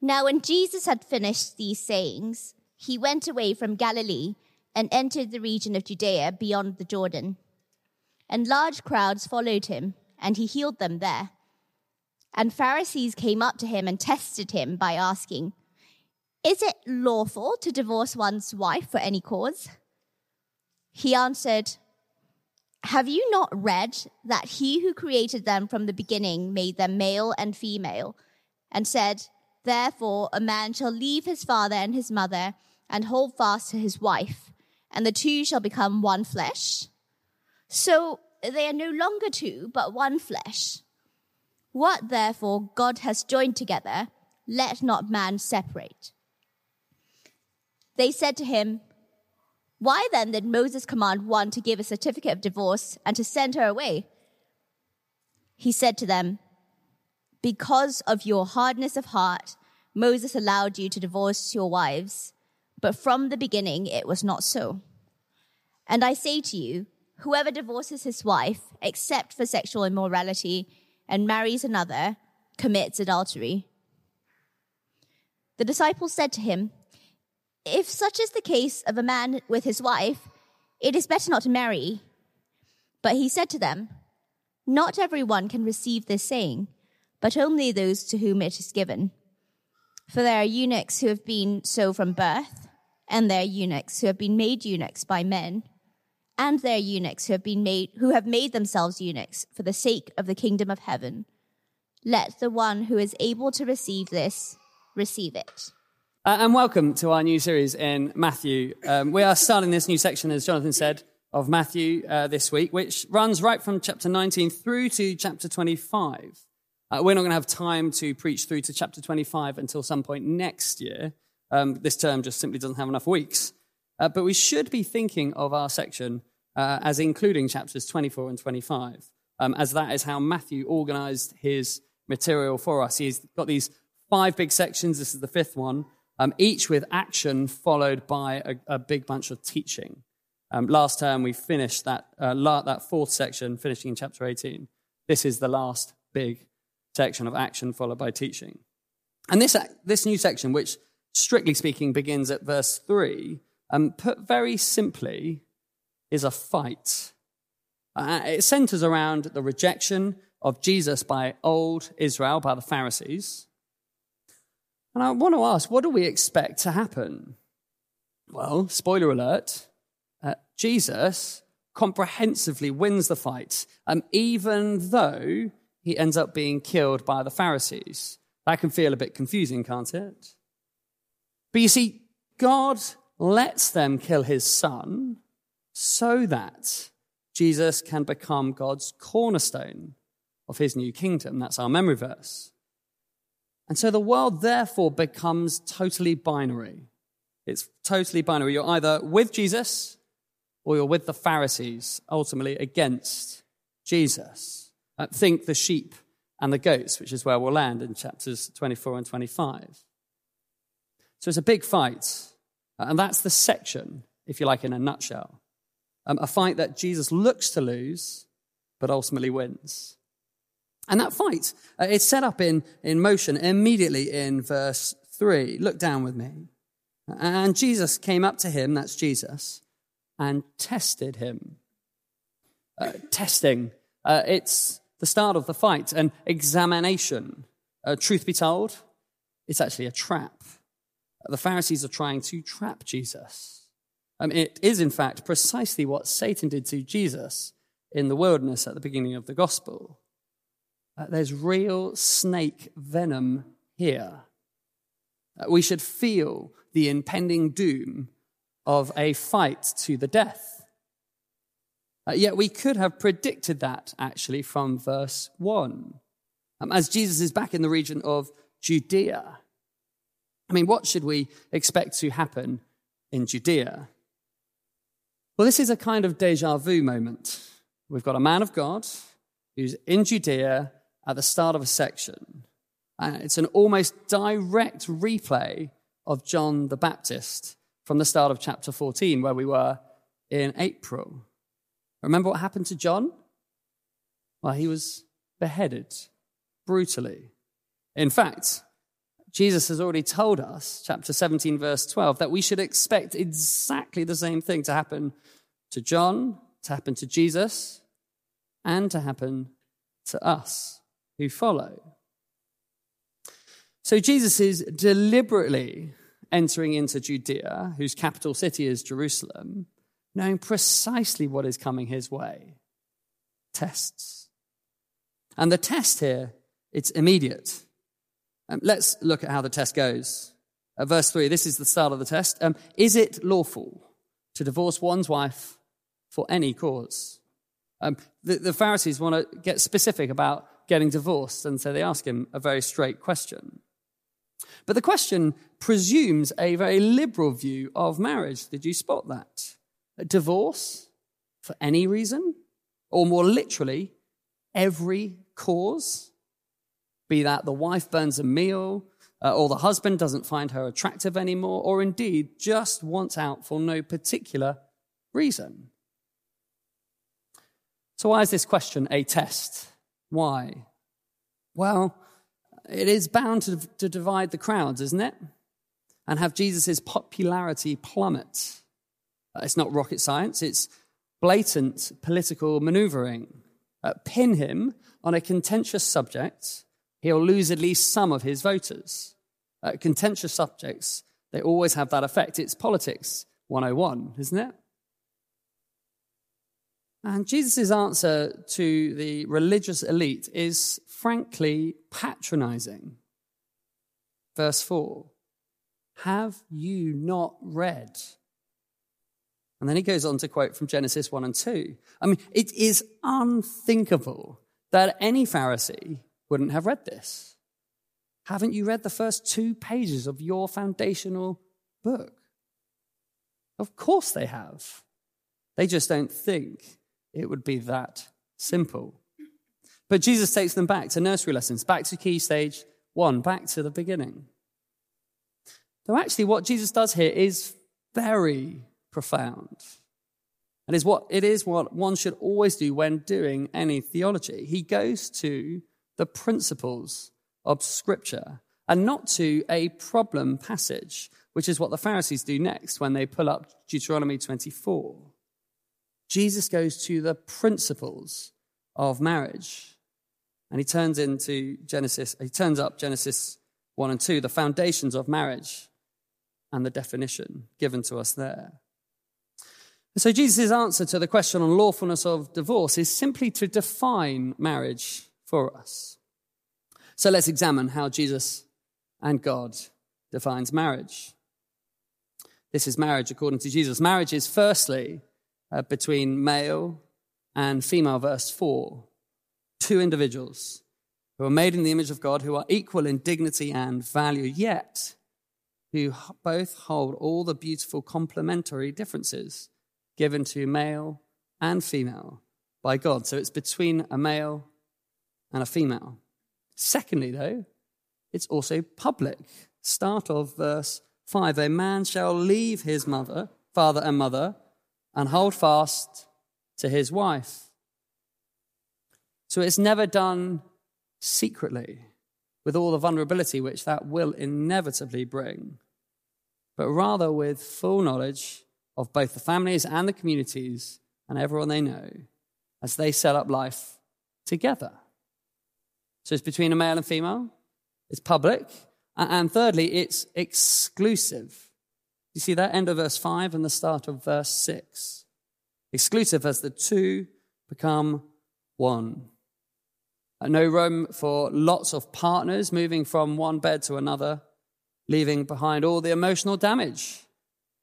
Now, when Jesus had finished these sayings, he went away from Galilee and entered the region of Judea beyond the Jordan. And large crowds followed him, and he healed them there. And Pharisees came up to him and tested him by asking, Is it lawful to divorce one's wife for any cause? He answered, Have you not read that he who created them from the beginning made them male and female, and said, Therefore, a man shall leave his father and his mother and hold fast to his wife, and the two shall become one flesh. So they are no longer two, but one flesh. What therefore God has joined together, let not man separate. They said to him, Why then did Moses command one to give a certificate of divorce and to send her away? He said to them, because of your hardness of heart, Moses allowed you to divorce your wives, but from the beginning it was not so. And I say to you, whoever divorces his wife, except for sexual immorality, and marries another, commits adultery. The disciples said to him, If such is the case of a man with his wife, it is better not to marry. But he said to them, Not everyone can receive this saying but only those to whom it is given. For there are eunuchs who have been so from birth, and there are eunuchs who have been made eunuchs by men, and there are eunuchs who have been made who have made themselves eunuchs for the sake of the kingdom of heaven. Let the one who is able to receive this receive it. Uh, and welcome to our new series in Matthew. Um, we are starting this new section, as Jonathan said, of Matthew uh, this week, which runs right from chapter 19 through to chapter 25. Uh, we're not going to have time to preach through to chapter 25 until some point next year. Um, this term just simply doesn't have enough weeks. Uh, but we should be thinking of our section uh, as including chapters 24 and 25, um, as that is how Matthew organized his material for us. He's got these five big sections. This is the fifth one, um, each with action followed by a, a big bunch of teaching. Um, last term, we finished that, uh, la- that fourth section, finishing in chapter 18. This is the last big section of action followed by teaching. And this, this new section, which strictly speaking begins at verse 3, um, put very simply, is a fight. Uh, it centers around the rejection of Jesus by old Israel, by the Pharisees. And I want to ask, what do we expect to happen? Well, spoiler alert, uh, Jesus comprehensively wins the fight, um, even though he ends up being killed by the Pharisees. That can feel a bit confusing, can't it? But you see, God lets them kill his son so that Jesus can become God's cornerstone of his new kingdom. That's our memory verse. And so the world therefore becomes totally binary. It's totally binary. You're either with Jesus or you're with the Pharisees, ultimately against Jesus. Uh, think the sheep and the goats, which is where we'll land in chapters 24 and 25. So it's a big fight. Uh, and that's the section, if you like, in a nutshell. Um, a fight that Jesus looks to lose, but ultimately wins. And that fight, uh, it's set up in, in motion immediately in verse 3. Look down with me. And Jesus came up to him, that's Jesus, and tested him. Uh, testing, uh, it's the start of the fight, an examination. Uh, truth be told, it's actually a trap. The Pharisees are trying to trap Jesus. Um, it is, in fact, precisely what Satan did to Jesus in the wilderness at the beginning of the gospel. Uh, there's real snake venom here. Uh, we should feel the impending doom of a fight to the death. Uh, yet we could have predicted that actually from verse 1. Um, as Jesus is back in the region of Judea. I mean, what should we expect to happen in Judea? Well, this is a kind of deja vu moment. We've got a man of God who's in Judea at the start of a section. Uh, it's an almost direct replay of John the Baptist from the start of chapter 14, where we were in April. Remember what happened to John? Well, he was beheaded brutally. In fact, Jesus has already told us, chapter 17, verse 12, that we should expect exactly the same thing to happen to John, to happen to Jesus, and to happen to us who follow. So Jesus is deliberately entering into Judea, whose capital city is Jerusalem, knowing precisely what is coming his way tests. And the test here, it's immediate. Um, let's look at how the test goes. Uh, verse 3, this is the start of the test. Um, is it lawful to divorce one's wife for any cause? Um, the, the Pharisees want to get specific about getting divorced, and so they ask him a very straight question. But the question presumes a very liberal view of marriage. Did you spot that? Divorce for any reason? Or more literally, every cause? Be that the wife burns a meal, uh, or the husband doesn't find her attractive anymore, or indeed just wants out for no particular reason. So, why is this question a test? Why? Well, it is bound to, to divide the crowds, isn't it? And have Jesus' popularity plummet. Uh, it's not rocket science, it's blatant political maneuvering. Uh, pin him on a contentious subject, he'll lose at least some of his voters. Uh, contentious subjects, they always have that effect. It's politics 101, isn't it? And Jesus' answer to the religious elite is frankly patronizing. Verse 4 Have you not read? And then he goes on to quote from Genesis 1 and 2. I mean, it is unthinkable that any Pharisee wouldn't have read this. Haven't you read the first two pages of your foundational book? Of course they have. They just don't think it would be that simple. But Jesus takes them back to nursery lessons, back to key stage one, back to the beginning. Though actually, what Jesus does here is very profound. And is what it is what one should always do when doing any theology. He goes to the principles of Scripture and not to a problem passage, which is what the Pharisees do next when they pull up Deuteronomy 24. Jesus goes to the principles of marriage. And he turns into Genesis, he turns up Genesis 1 and 2, the foundations of marriage and the definition given to us there. So Jesus' answer to the question on lawfulness of divorce is simply to define marriage for us. So let's examine how Jesus and God defines marriage. This is marriage according to Jesus. Marriage is firstly uh, between male and female, verse 4. Two individuals who are made in the image of God, who are equal in dignity and value, yet who both hold all the beautiful complementary differences given to male and female by God. So it's between a male and a female. Secondly, though, it's also public. Start of verse 5 A man shall leave his mother, father and mother, and hold fast to his wife. So it's never done secretly with all the vulnerability which that will inevitably bring, but rather with full knowledge of both the families and the communities and everyone they know as they set up life together. So it's between a male and female, it's public, and thirdly, it's exclusive. You see that end of verse 5 and the start of verse 6. Exclusive as the two become one. No room for lots of partners moving from one bed to another, leaving behind all the emotional damage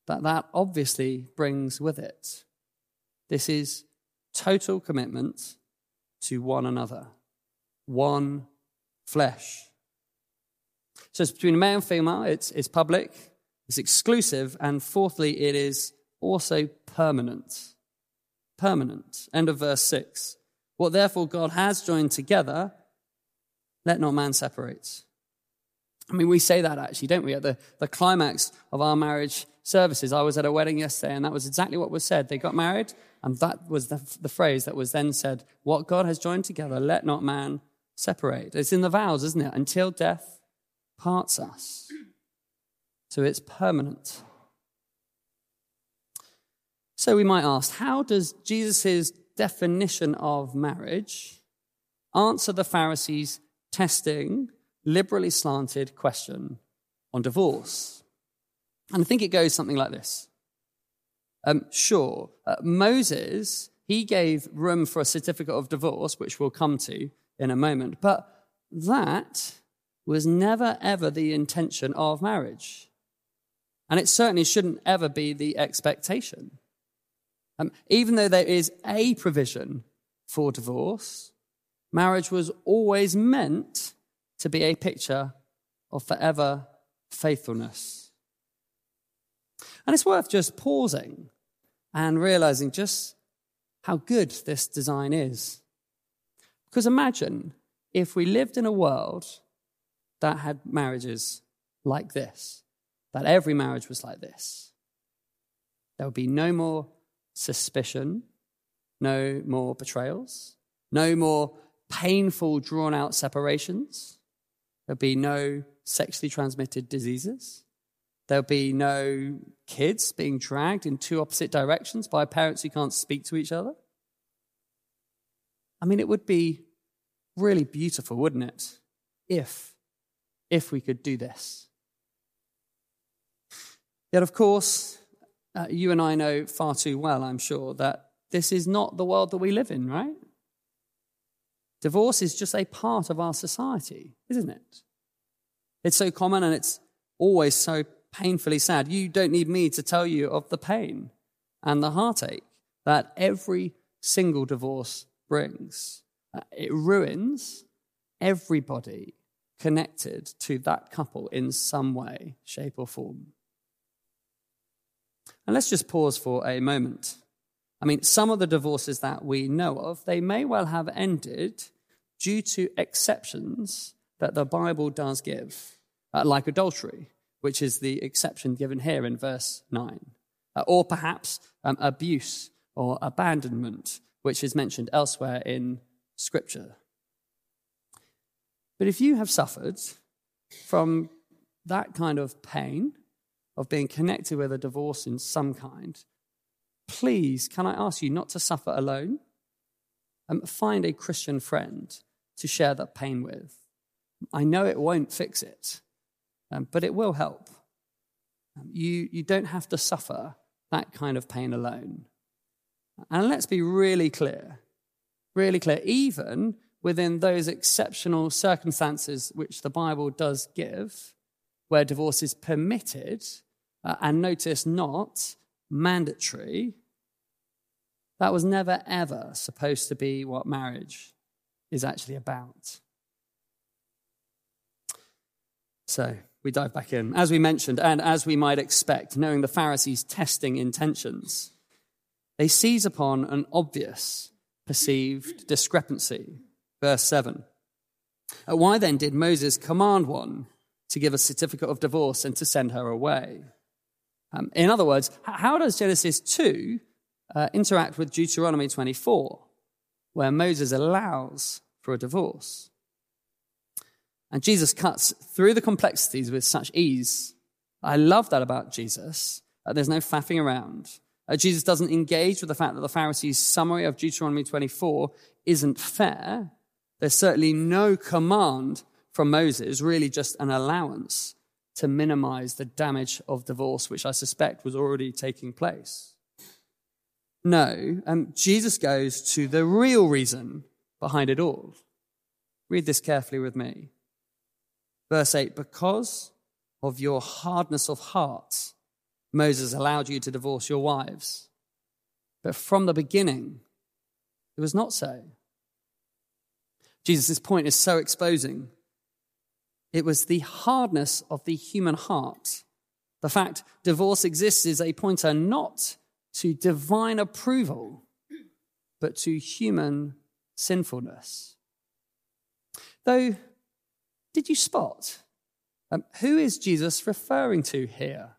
that that obviously brings with it. This is total commitment to one another, one flesh. So it's between male and female, it's, it's public, it's exclusive, and fourthly, it is also permanent. Permanent. End of verse 6. What therefore God has joined together, let not man separate. I mean, we say that actually, don't we? At the, the climax of our marriage services, I was at a wedding yesterday, and that was exactly what was said. They got married, and that was the, the phrase that was then said What God has joined together, let not man separate. It's in the vows, isn't it? Until death parts us. So it's permanent. So we might ask how does Jesus' definition of marriage answer the Pharisees' testing, liberally slanted question on divorce? And I think it goes something like this. Um, sure, uh, Moses, he gave room for a certificate of divorce, which we'll come to in a moment, but that was never ever the intention of marriage. And it certainly shouldn't ever be the expectation. Um, even though there is a provision for divorce, marriage was always meant to be a picture of forever faithfulness. And it's worth just pausing and realizing just how good this design is. Because imagine if we lived in a world that had marriages like this, that every marriage was like this. There would be no more suspicion, no more betrayals, no more painful, drawn out separations. There'll be no sexually transmitted diseases. There'll be no kids being dragged in two opposite directions by parents who can't speak to each other. I mean, it would be really beautiful, wouldn't it? If, if we could do this. Yet, of course, uh, you and I know far too well, I'm sure, that this is not the world that we live in, right? Divorce is just a part of our society, isn't it? It's so common and it's always so painfully sad. You don't need me to tell you of the pain and the heartache that every single divorce brings. Uh, it ruins everybody connected to that couple in some way, shape, or form. And let's just pause for a moment. I mean, some of the divorces that we know of, they may well have ended due to exceptions that the Bible does give, uh, like adultery, which is the exception given here in verse 9, uh, or perhaps um, abuse or abandonment, which is mentioned elsewhere in Scripture. But if you have suffered from that kind of pain, of being connected with a divorce in some kind, please, can I ask you not to suffer alone? Um, find a Christian friend to share that pain with. I know it won't fix it, um, but it will help. Um, you, you don't have to suffer that kind of pain alone. And let's be really clear, really clear, even within those exceptional circumstances which the Bible does give, where divorce is permitted, uh, and notice not mandatory, that was never ever supposed to be what marriage is actually about. So we dive back in. As we mentioned, and as we might expect, knowing the Pharisees' testing intentions, they seize upon an obvious perceived discrepancy. Verse 7. Uh, why then did Moses command one to give a certificate of divorce and to send her away? Um, in other words, how does Genesis 2 uh, interact with Deuteronomy 24, where Moses allows for a divorce? And Jesus cuts through the complexities with such ease. I love that about Jesus. Uh, there's no faffing around. Uh, Jesus doesn't engage with the fact that the Pharisees' summary of Deuteronomy 24 isn't fair. There's certainly no command from Moses, really just an allowance to minimize the damage of divorce, which I suspect was already taking place. No, um, Jesus goes to the real reason behind it all. Read this carefully with me. Verse 8 Because of your hardness of heart, Moses allowed you to divorce your wives. But from the beginning, it was not so. Jesus' point is so exposing it was the hardness of the human heart. The fact divorce exists is a pointer not to divine approval, but to human sinfulness. Though, did you spot? Um, who is Jesus referring to here?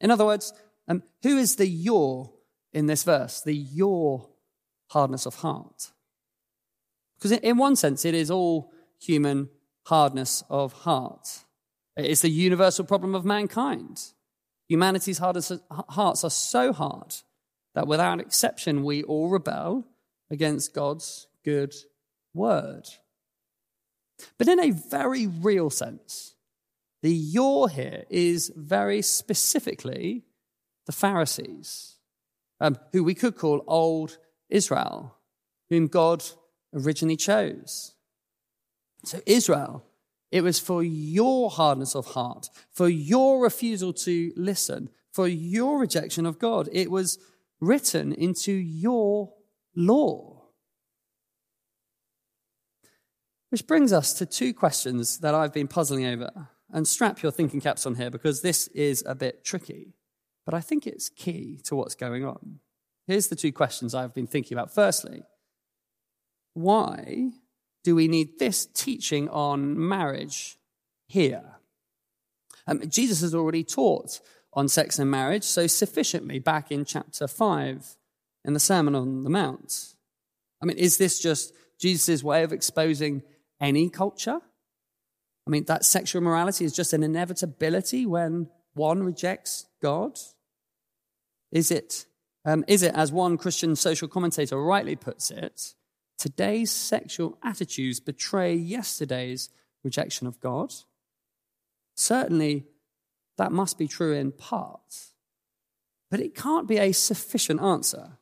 In other words, um, who is the your in this verse? The your hardness of heart. Because in one sense, it is all human hardness of heart. It's the universal problem of mankind. Humanity's hearts are so hard that without exception we all rebel against God's good word. But in a very real sense, the you're here is very specifically the Pharisees, um, who we could call old Israel, whom God originally chose. So, Israel, it was for your hardness of heart, for your refusal to listen, for your rejection of God. It was written into your law. Which brings us to two questions that I've been puzzling over. And strap your thinking caps on here because this is a bit tricky, but I think it's key to what's going on. Here's the two questions I've been thinking about. Firstly, why do we need this teaching on marriage here? Um, Jesus has already taught on sex and marriage so sufficiently back in chapter 5 in the Sermon on the Mount. I mean, is this just Jesus' way of exposing any culture? I mean, that sexual morality is just an inevitability when one rejects God? Is it, um, is it, as one Christian social commentator rightly puts it, today's sexual attitudes betray yesterday's rejection of God? Certainly, that must be true in part. But it can't be a sufficient answer.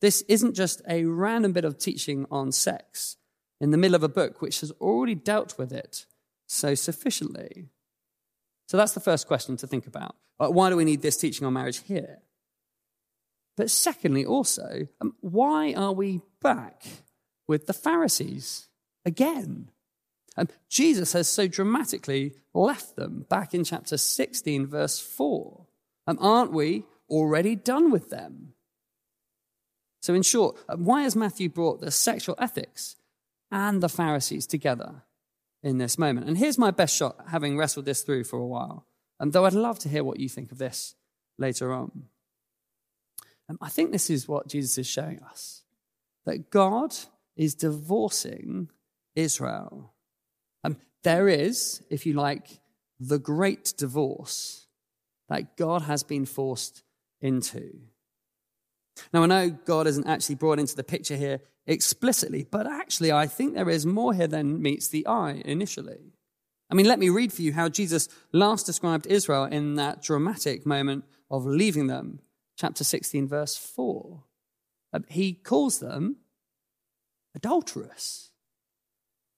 This isn't just a random bit of teaching on sex in the middle of a book which has already dealt with it so sufficiently? So that's the first question to think about. Why do we need this teaching on marriage here? But secondly, also, um, why are we back with the Pharisees again? And Jesus has so dramatically left them back in chapter 16, verse 4. Um, aren't we already done with them? So, in short, why has Matthew brought the sexual ethics and the Pharisees together? in this moment. And here's my best shot, having wrestled this through for a while. And though I'd love to hear what you think of this later on. I think this is what Jesus is showing us that God is divorcing Israel. Um, there is, if you like, the great divorce that God has been forced into. Now, I know God isn't actually brought into the picture here explicitly, but actually, I think there is more here than meets the eye initially. I mean, let me read for you how Jesus last described Israel in that dramatic moment of leaving them. Chapter 16, verse 4. Uh, he calls them adulterous.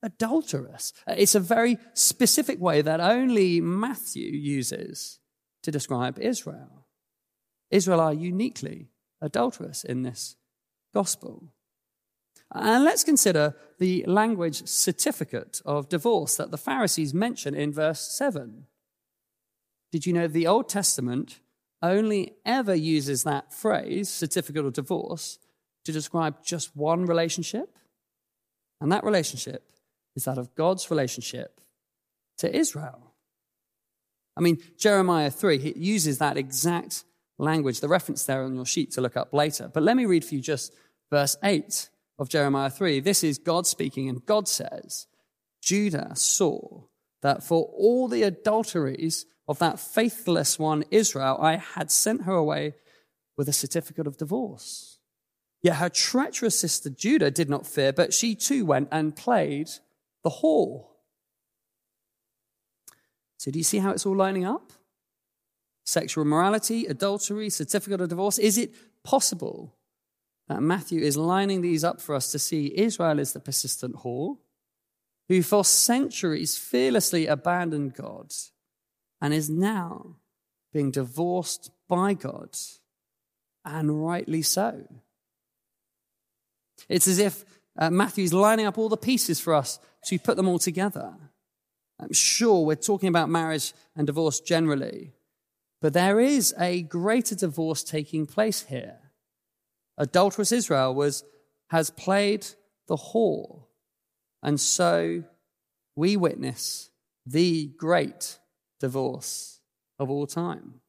Adulterous. Uh, it's a very specific way that only Matthew uses to describe Israel. Israel are uniquely adulterous in this gospel. And let's consider the language certificate of divorce that the Pharisees mention in verse 7. Did you know the Old Testament only ever uses that phrase, certificate of divorce, to describe just one relationship? And that relationship is that of God's relationship to Israel. I mean, Jeremiah 3 he uses that exact language, the reference there on your sheet to look up later. But let me read for you just verse 8 of Jeremiah 3. This is God speaking, and God says, Judah saw that for all the adulteries of that faithless one, Israel, I had sent her away with a certificate of divorce. Yet her treacherous sister Judah did not fear, but she too went and played the whore. So, do you see how it's all lining up? Sexual morality, adultery, certificate of divorce. Is it possible that Matthew is lining these up for us to see Israel is the persistent whore who for centuries fearlessly abandoned God and is now being divorced by God, and rightly so. It's as if uh, Matthew's lining up all the pieces for us to put them all together. I'm sure we're talking about marriage and divorce generally, but there is a greater divorce taking place here adulterous Israel was, has played the whore. And so we witness the great divorce of all time.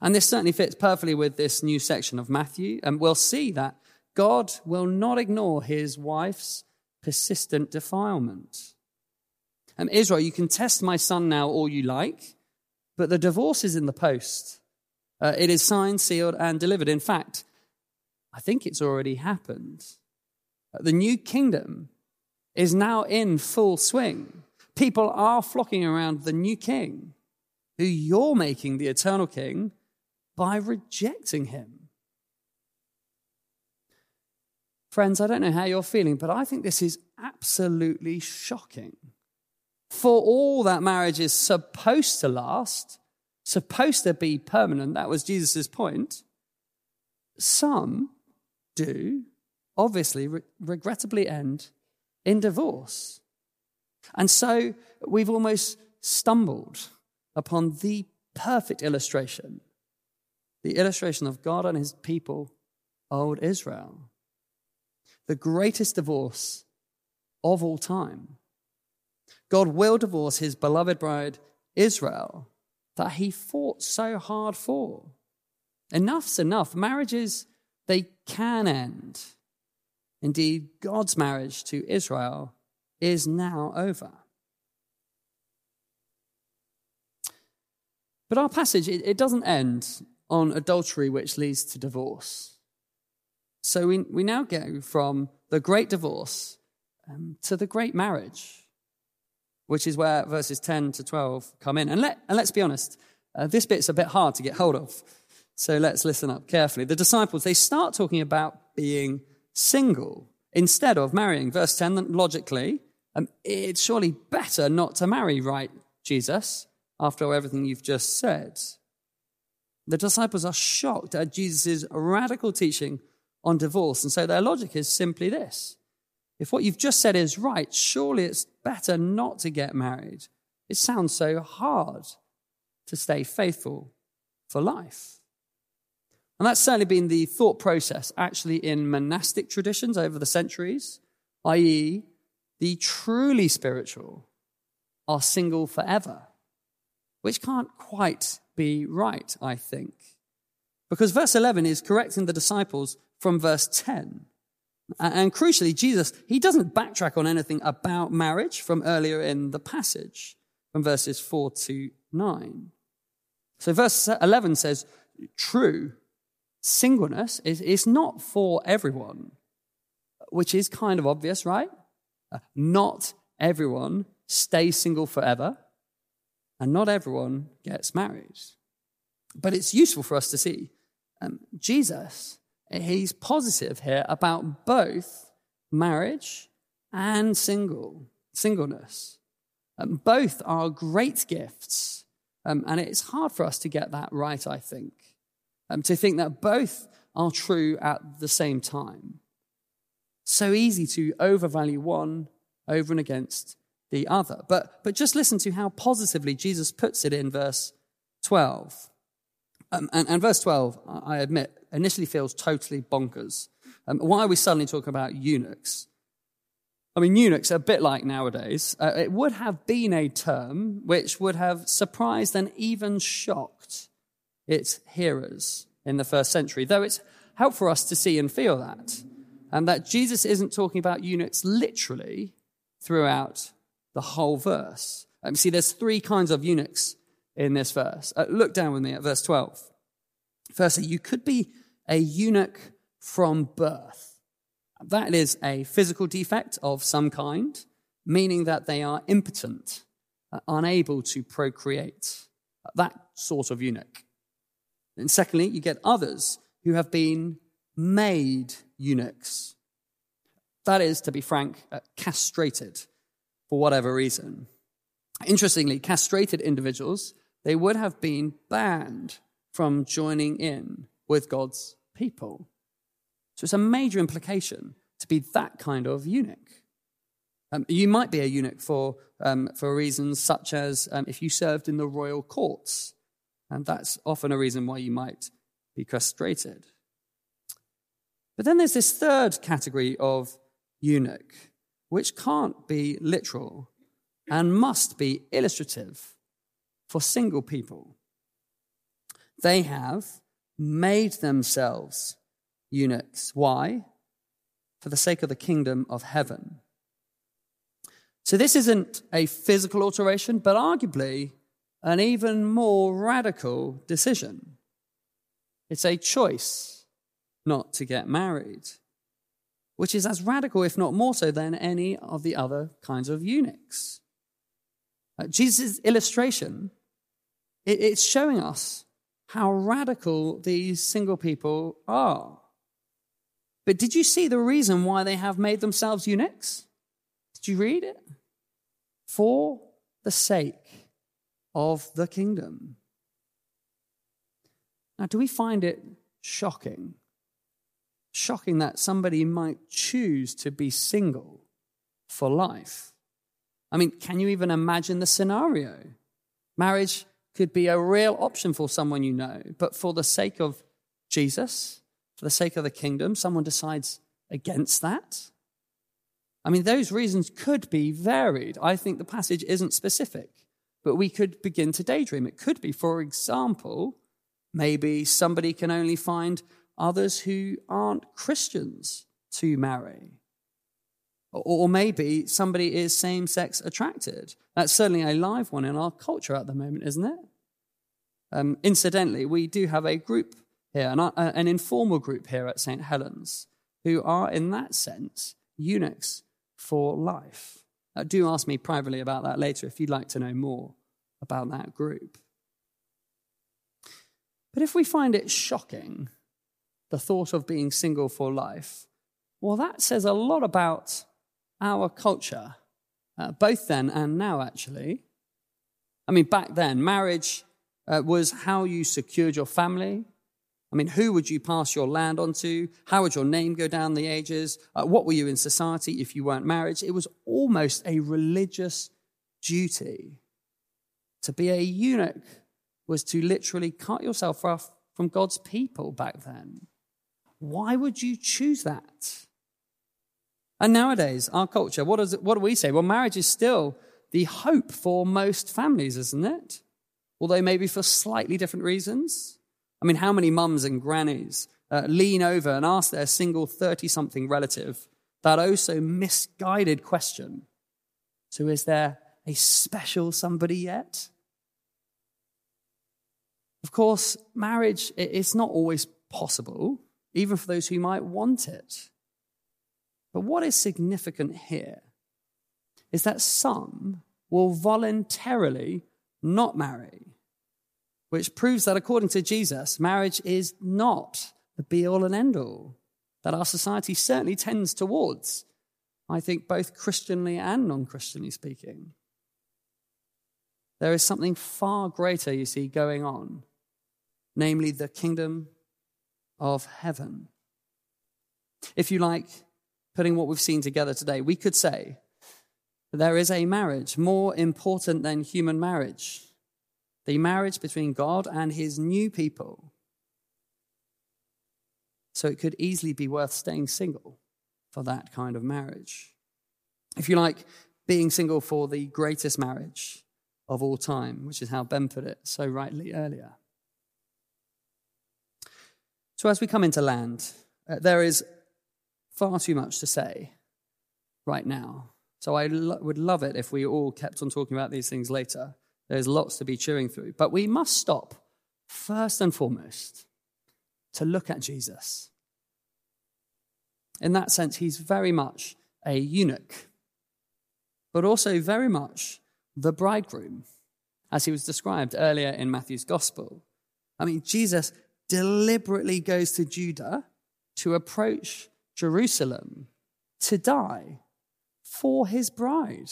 And this certainly fits perfectly with this new section of Matthew. And we'll see that God will not ignore his wife's persistent defilement. Um, Israel, you can test my son now all you like, but the divorce is in the post. Uh, it is signed, sealed, and delivered. In fact, I think it's already happened. Uh, the new kingdom is now in full swing. People are flocking around the new king, who you're making the eternal king by rejecting him. Friends, I don't know how you're feeling, but I think this is absolutely shocking. For all that marriage is supposed to last, supposed to be permanent, that was Jesus' point, some do obviously re- regrettably end in divorce. And so we've almost stumbled upon the perfect illustration the illustration of God and his people, old Israel the greatest divorce of all time. God will divorce his beloved bride, Israel, that he fought so hard for. Enough's enough. Marriages, they can end. Indeed, God's marriage to Israel is now over. But our passage, it, doesn't end on adultery which leads to divorce. So we, we now go from the great divorce um, to the great marriage, which is where verses 10 to 12 come in. And, let, and let's be honest, uh, this bit's a bit hard to get hold of. So let's listen up carefully. The disciples, they start talking about being single instead of marrying. Verse 10, logically, um, it's surely better not to marry, right, Jesus, after everything you've just said. The disciples are shocked at Jesus' radical teaching on divorce. And so their logic is simply this if what you've just said is right, surely it's better not to get married. It sounds so hard to stay faithful for life. And that's certainly been the thought process actually in monastic traditions over the centuries, i.e., the truly spiritual are single forever, which can't quite be right, I think. Because verse 11 is correcting the disciples from verse 10. And crucially, Jesus, he doesn't backtrack on anything about marriage from earlier in the passage, from verses 4 to 9. So verse 11 says, true, singleness is, not for everyone, which is kind of obvious, right? Uh, not everyone stays single forever, and not everyone gets married. But it's useful for us to see um, Jesus he's positive here about both marriage and single singleness. Um, both are great gifts, um, and it's hard for us to get that right. I think um, to think that both are true at the same time. So easy to overvalue one over and against the other. But but just listen to how positively Jesus puts it in verse twelve. Um, and, and, verse 12, I admit, initially feels totally bonkers. Um, why are we suddenly talking about eunuchs? I mean, eunuchs are a bit like nowadays. Uh, it would have been a term which would have surprised and even shocked its hearers in the first century, though it's helpful for us to see and feel that. And that Jesus isn't talking about eunuchs literally throughout the whole verse. Um, see, there's three kinds of eunuchs in this verse. Uh, look down with me at verse 12. Firstly, you could be a eunuch from birth. That is a physical defect of some kind, meaning that they are impotent, unable to procreate. That sort of eunuch. And secondly, you get others who have been made eunuchs. That is, to be frank, uh, castrated for whatever reason. Interestingly, castrated individuals they would have been banned from joining in with God's people. So it's a major implication to be that kind of eunuch. Um, you might be a eunuch for, um, for reasons such as um, if you served in the royal courts, and that's often a reason why you might be castrated. But then there's this third category of eunuch, which can't be literal and must be illustrative for single people. They have made themselves eunuchs. Why? For the sake of the kingdom of heaven. So this isn't a physical alteration, but arguably an even more radical decision. It's a choice not to get married, which is as radical, if not more so, than any of the other kinds of eunuchs. Uh, Jesus' illustration, it, it's showing us how radical these single people are. But did you see the reason why they have made themselves eunuchs? Did you read it? For the sake of the kingdom. Now, do we find it shocking? Shocking that somebody might choose to be single for life. I mean, can you even imagine the scenario? Marriage could be a real option for someone you know, but for the sake of Jesus, for the sake of the kingdom, someone decides against that. I mean, those reasons could be varied. I think the passage isn't specific, but we could begin to daydream. It could be, for example, maybe somebody can only find others who aren't Christians to marry. Or maybe somebody is same sex attracted. That's certainly a live one in our culture at the moment, isn't it? Um, incidentally, we do have a group here, an, uh, an informal group here at St. Helens, who are, in that sense, eunuchs for life. Uh, do ask me privately about that later if you'd like to know more about that group. But if we find it shocking, the thought of being single for life, well, that says a lot about our culture, uh, both then and now, actually. I mean, back then, marriage uh, was how you secured your family. I mean, who would you pass your land on to? How would your name go down the ages? Uh, what were you in society if you weren't married? It was almost a religious duty. To be a eunuch was to literally cut yourself off from God's people back then. Why would you choose that? And nowadays, our culture, what, is, what do we say? Well, marriage is still the hope for most families, isn't it? although maybe for slightly different reasons. I mean, how many mums and grannies uh, lean over and ask their single 30 something relative that oh so misguided question? So, is there a special somebody yet? Of course, marriage is not always possible, even for those who might want it. But what is significant here is that some will voluntarily not marry which proves that according to Jesus, marriage is not the be all and end all that our society certainly tends towards, I think, both Christianly and non Christianly speaking. There is something far greater, you see, going on, namely the kingdom of heaven. If you like, putting what we've seen together today, we could say that there is a marriage more important than human marriage the marriage between God and his new people. So it could easily be worth staying single for that kind of marriage. If you like, being single for the greatest marriage of all time, which is how Ben put it so rightly earlier. So as we come into land, uh, there is far too much to say right now. So I lo- would love it if we all kept on talking about these things later. There's lots to be chewing through. But we must stop, first and foremost, to look at Jesus. In that sense, he's very much a eunuch, but also very much the bridegroom, as he was described earlier in Matthew's gospel. I mean, Jesus deliberately goes to Judah to approach Jerusalem to die for his bride.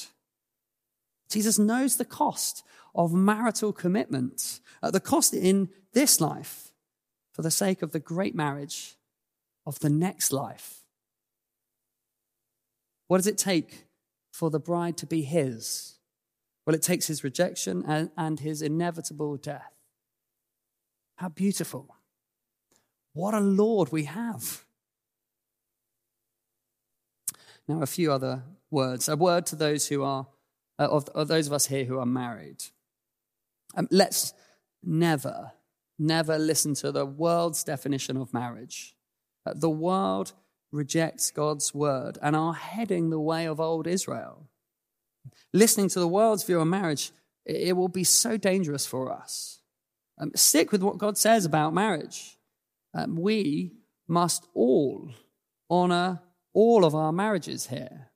Jesus knows the cost of marital commitment, at the cost in this life for the sake of the great marriage of the next life. What does it take for the bride to be his? Well, it takes his rejection and, and his inevitable death. How beautiful. What a Lord we have. Now, a few other words. A word to those who are uh, of, of those of us here who are married. Um, let's never, never listen to the world's definition of marriage. Uh, the world rejects God's word and are heading the way of old Israel. Listening to the world's view on marriage, it will be so dangerous for us. Um, stick with what God says about marriage. Um, we must all honor all of our marriages here.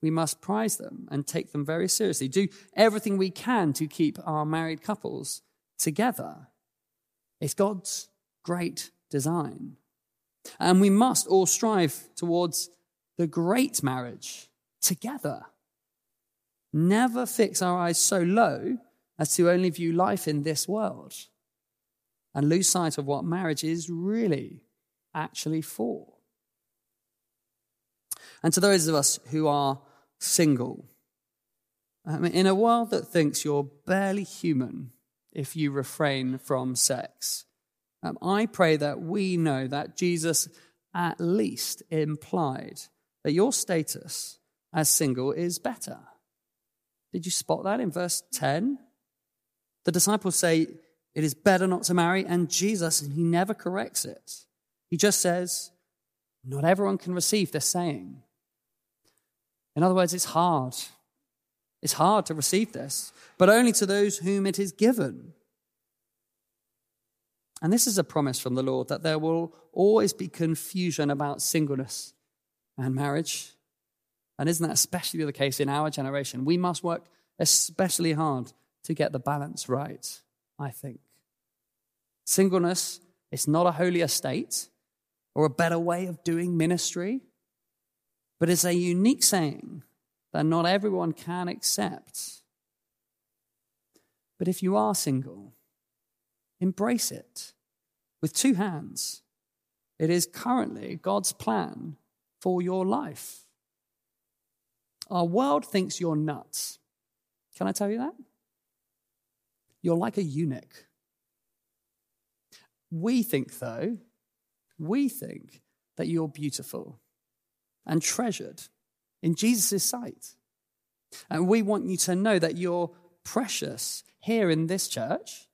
We must prize them and take them very seriously. Do everything we can to keep our married couples together. It's God's great design. And we must all strive towards the great marriage together. Never fix our eyes so low as to only view life in this world and lose sight of what marriage is really actually for. And to those of us who are single, I mean, in a world that thinks you're barely human if you refrain from sex, um, I pray that we know that Jesus at least implied that your status as single is better. Did you spot that in verse 10? The disciples say it is better not to marry, and Jesus, and he never corrects it. He just says, Not everyone can receive this saying. In other words, it's hard. It's hard to receive this, but only to those whom it is given. And this is a promise from the Lord that there will always be confusion about singleness and marriage. And isn't that especially the case in our generation? We must work especially hard to get the balance right, I think. Singleness is not a holier state or a better way of doing ministry, but it's a unique saying that not everyone can accept. But if you are single, embrace it with two hands. It is currently God's plan for your life. Our world thinks you're nuts. Can I tell you that? You're like a eunuch. We think, though, we think that you're beautiful and treasured in Jesus' sight. And we want you to know that you're precious here in this church.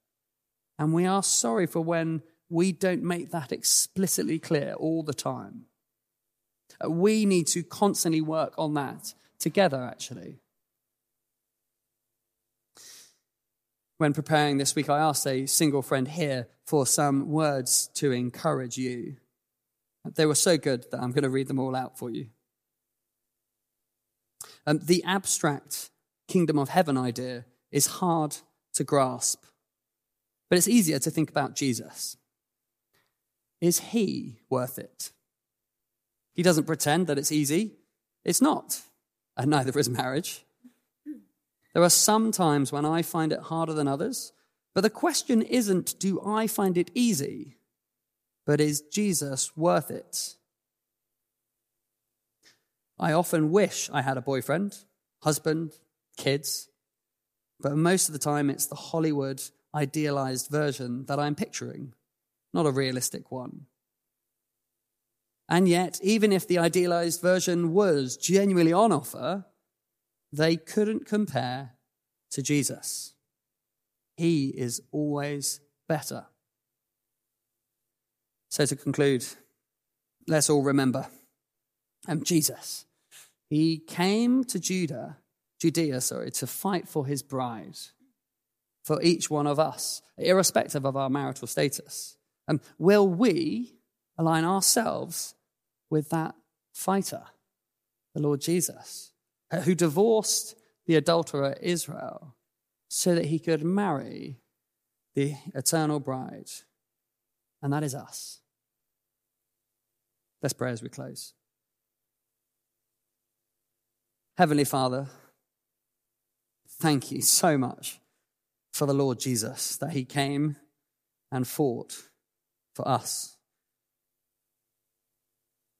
And we are sorry for when we don't make that explicitly clear all the time. Uh, we need to constantly work on that together, actually. When preparing this week, I asked a single friend here for some words to encourage you. They were so good that I'm going to read them all out for you. Um, the abstract kingdom of heaven idea is hard to grasp, but it's easier to think about Jesus. Is he worth it? He doesn't pretend that it's easy. It's not and neither is marriage. There are some times when I find it harder than others, but the question isn't, do I find it easy? But is Jesus worth it? I often wish I had a boyfriend, husband, kids, but most of the time it's the Hollywood idealized version that I'm picturing, not a realistic one. And yet, even if the idealized version was genuinely on offer, they couldn't compare to Jesus. He is always better. So, to conclude, let's all remember um, Jesus. He came to Judah, Judea, sorry, to fight for his bride, for each one of us, irrespective of our marital status. Um, will we align ourselves with that fighter, the Lord Jesus, uh, who divorced the adulterer Israel so that he could marry the eternal bride. And that is us. Let's pray as we close. Heavenly Father, thank you so much for the Lord Jesus, that he came and fought for us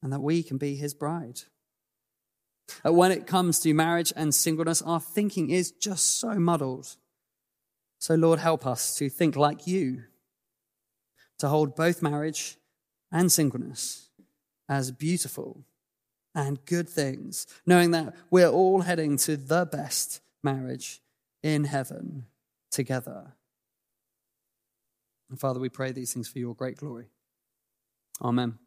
and that we can be his bride. When it comes to marriage and singleness, our thinking is just so muddled. So, Lord, help us to think like you, to hold both marriage and singleness as beautiful and good things, knowing that we're all heading to the best marriage in heaven together. And Father, we pray these things for your great glory. Amen.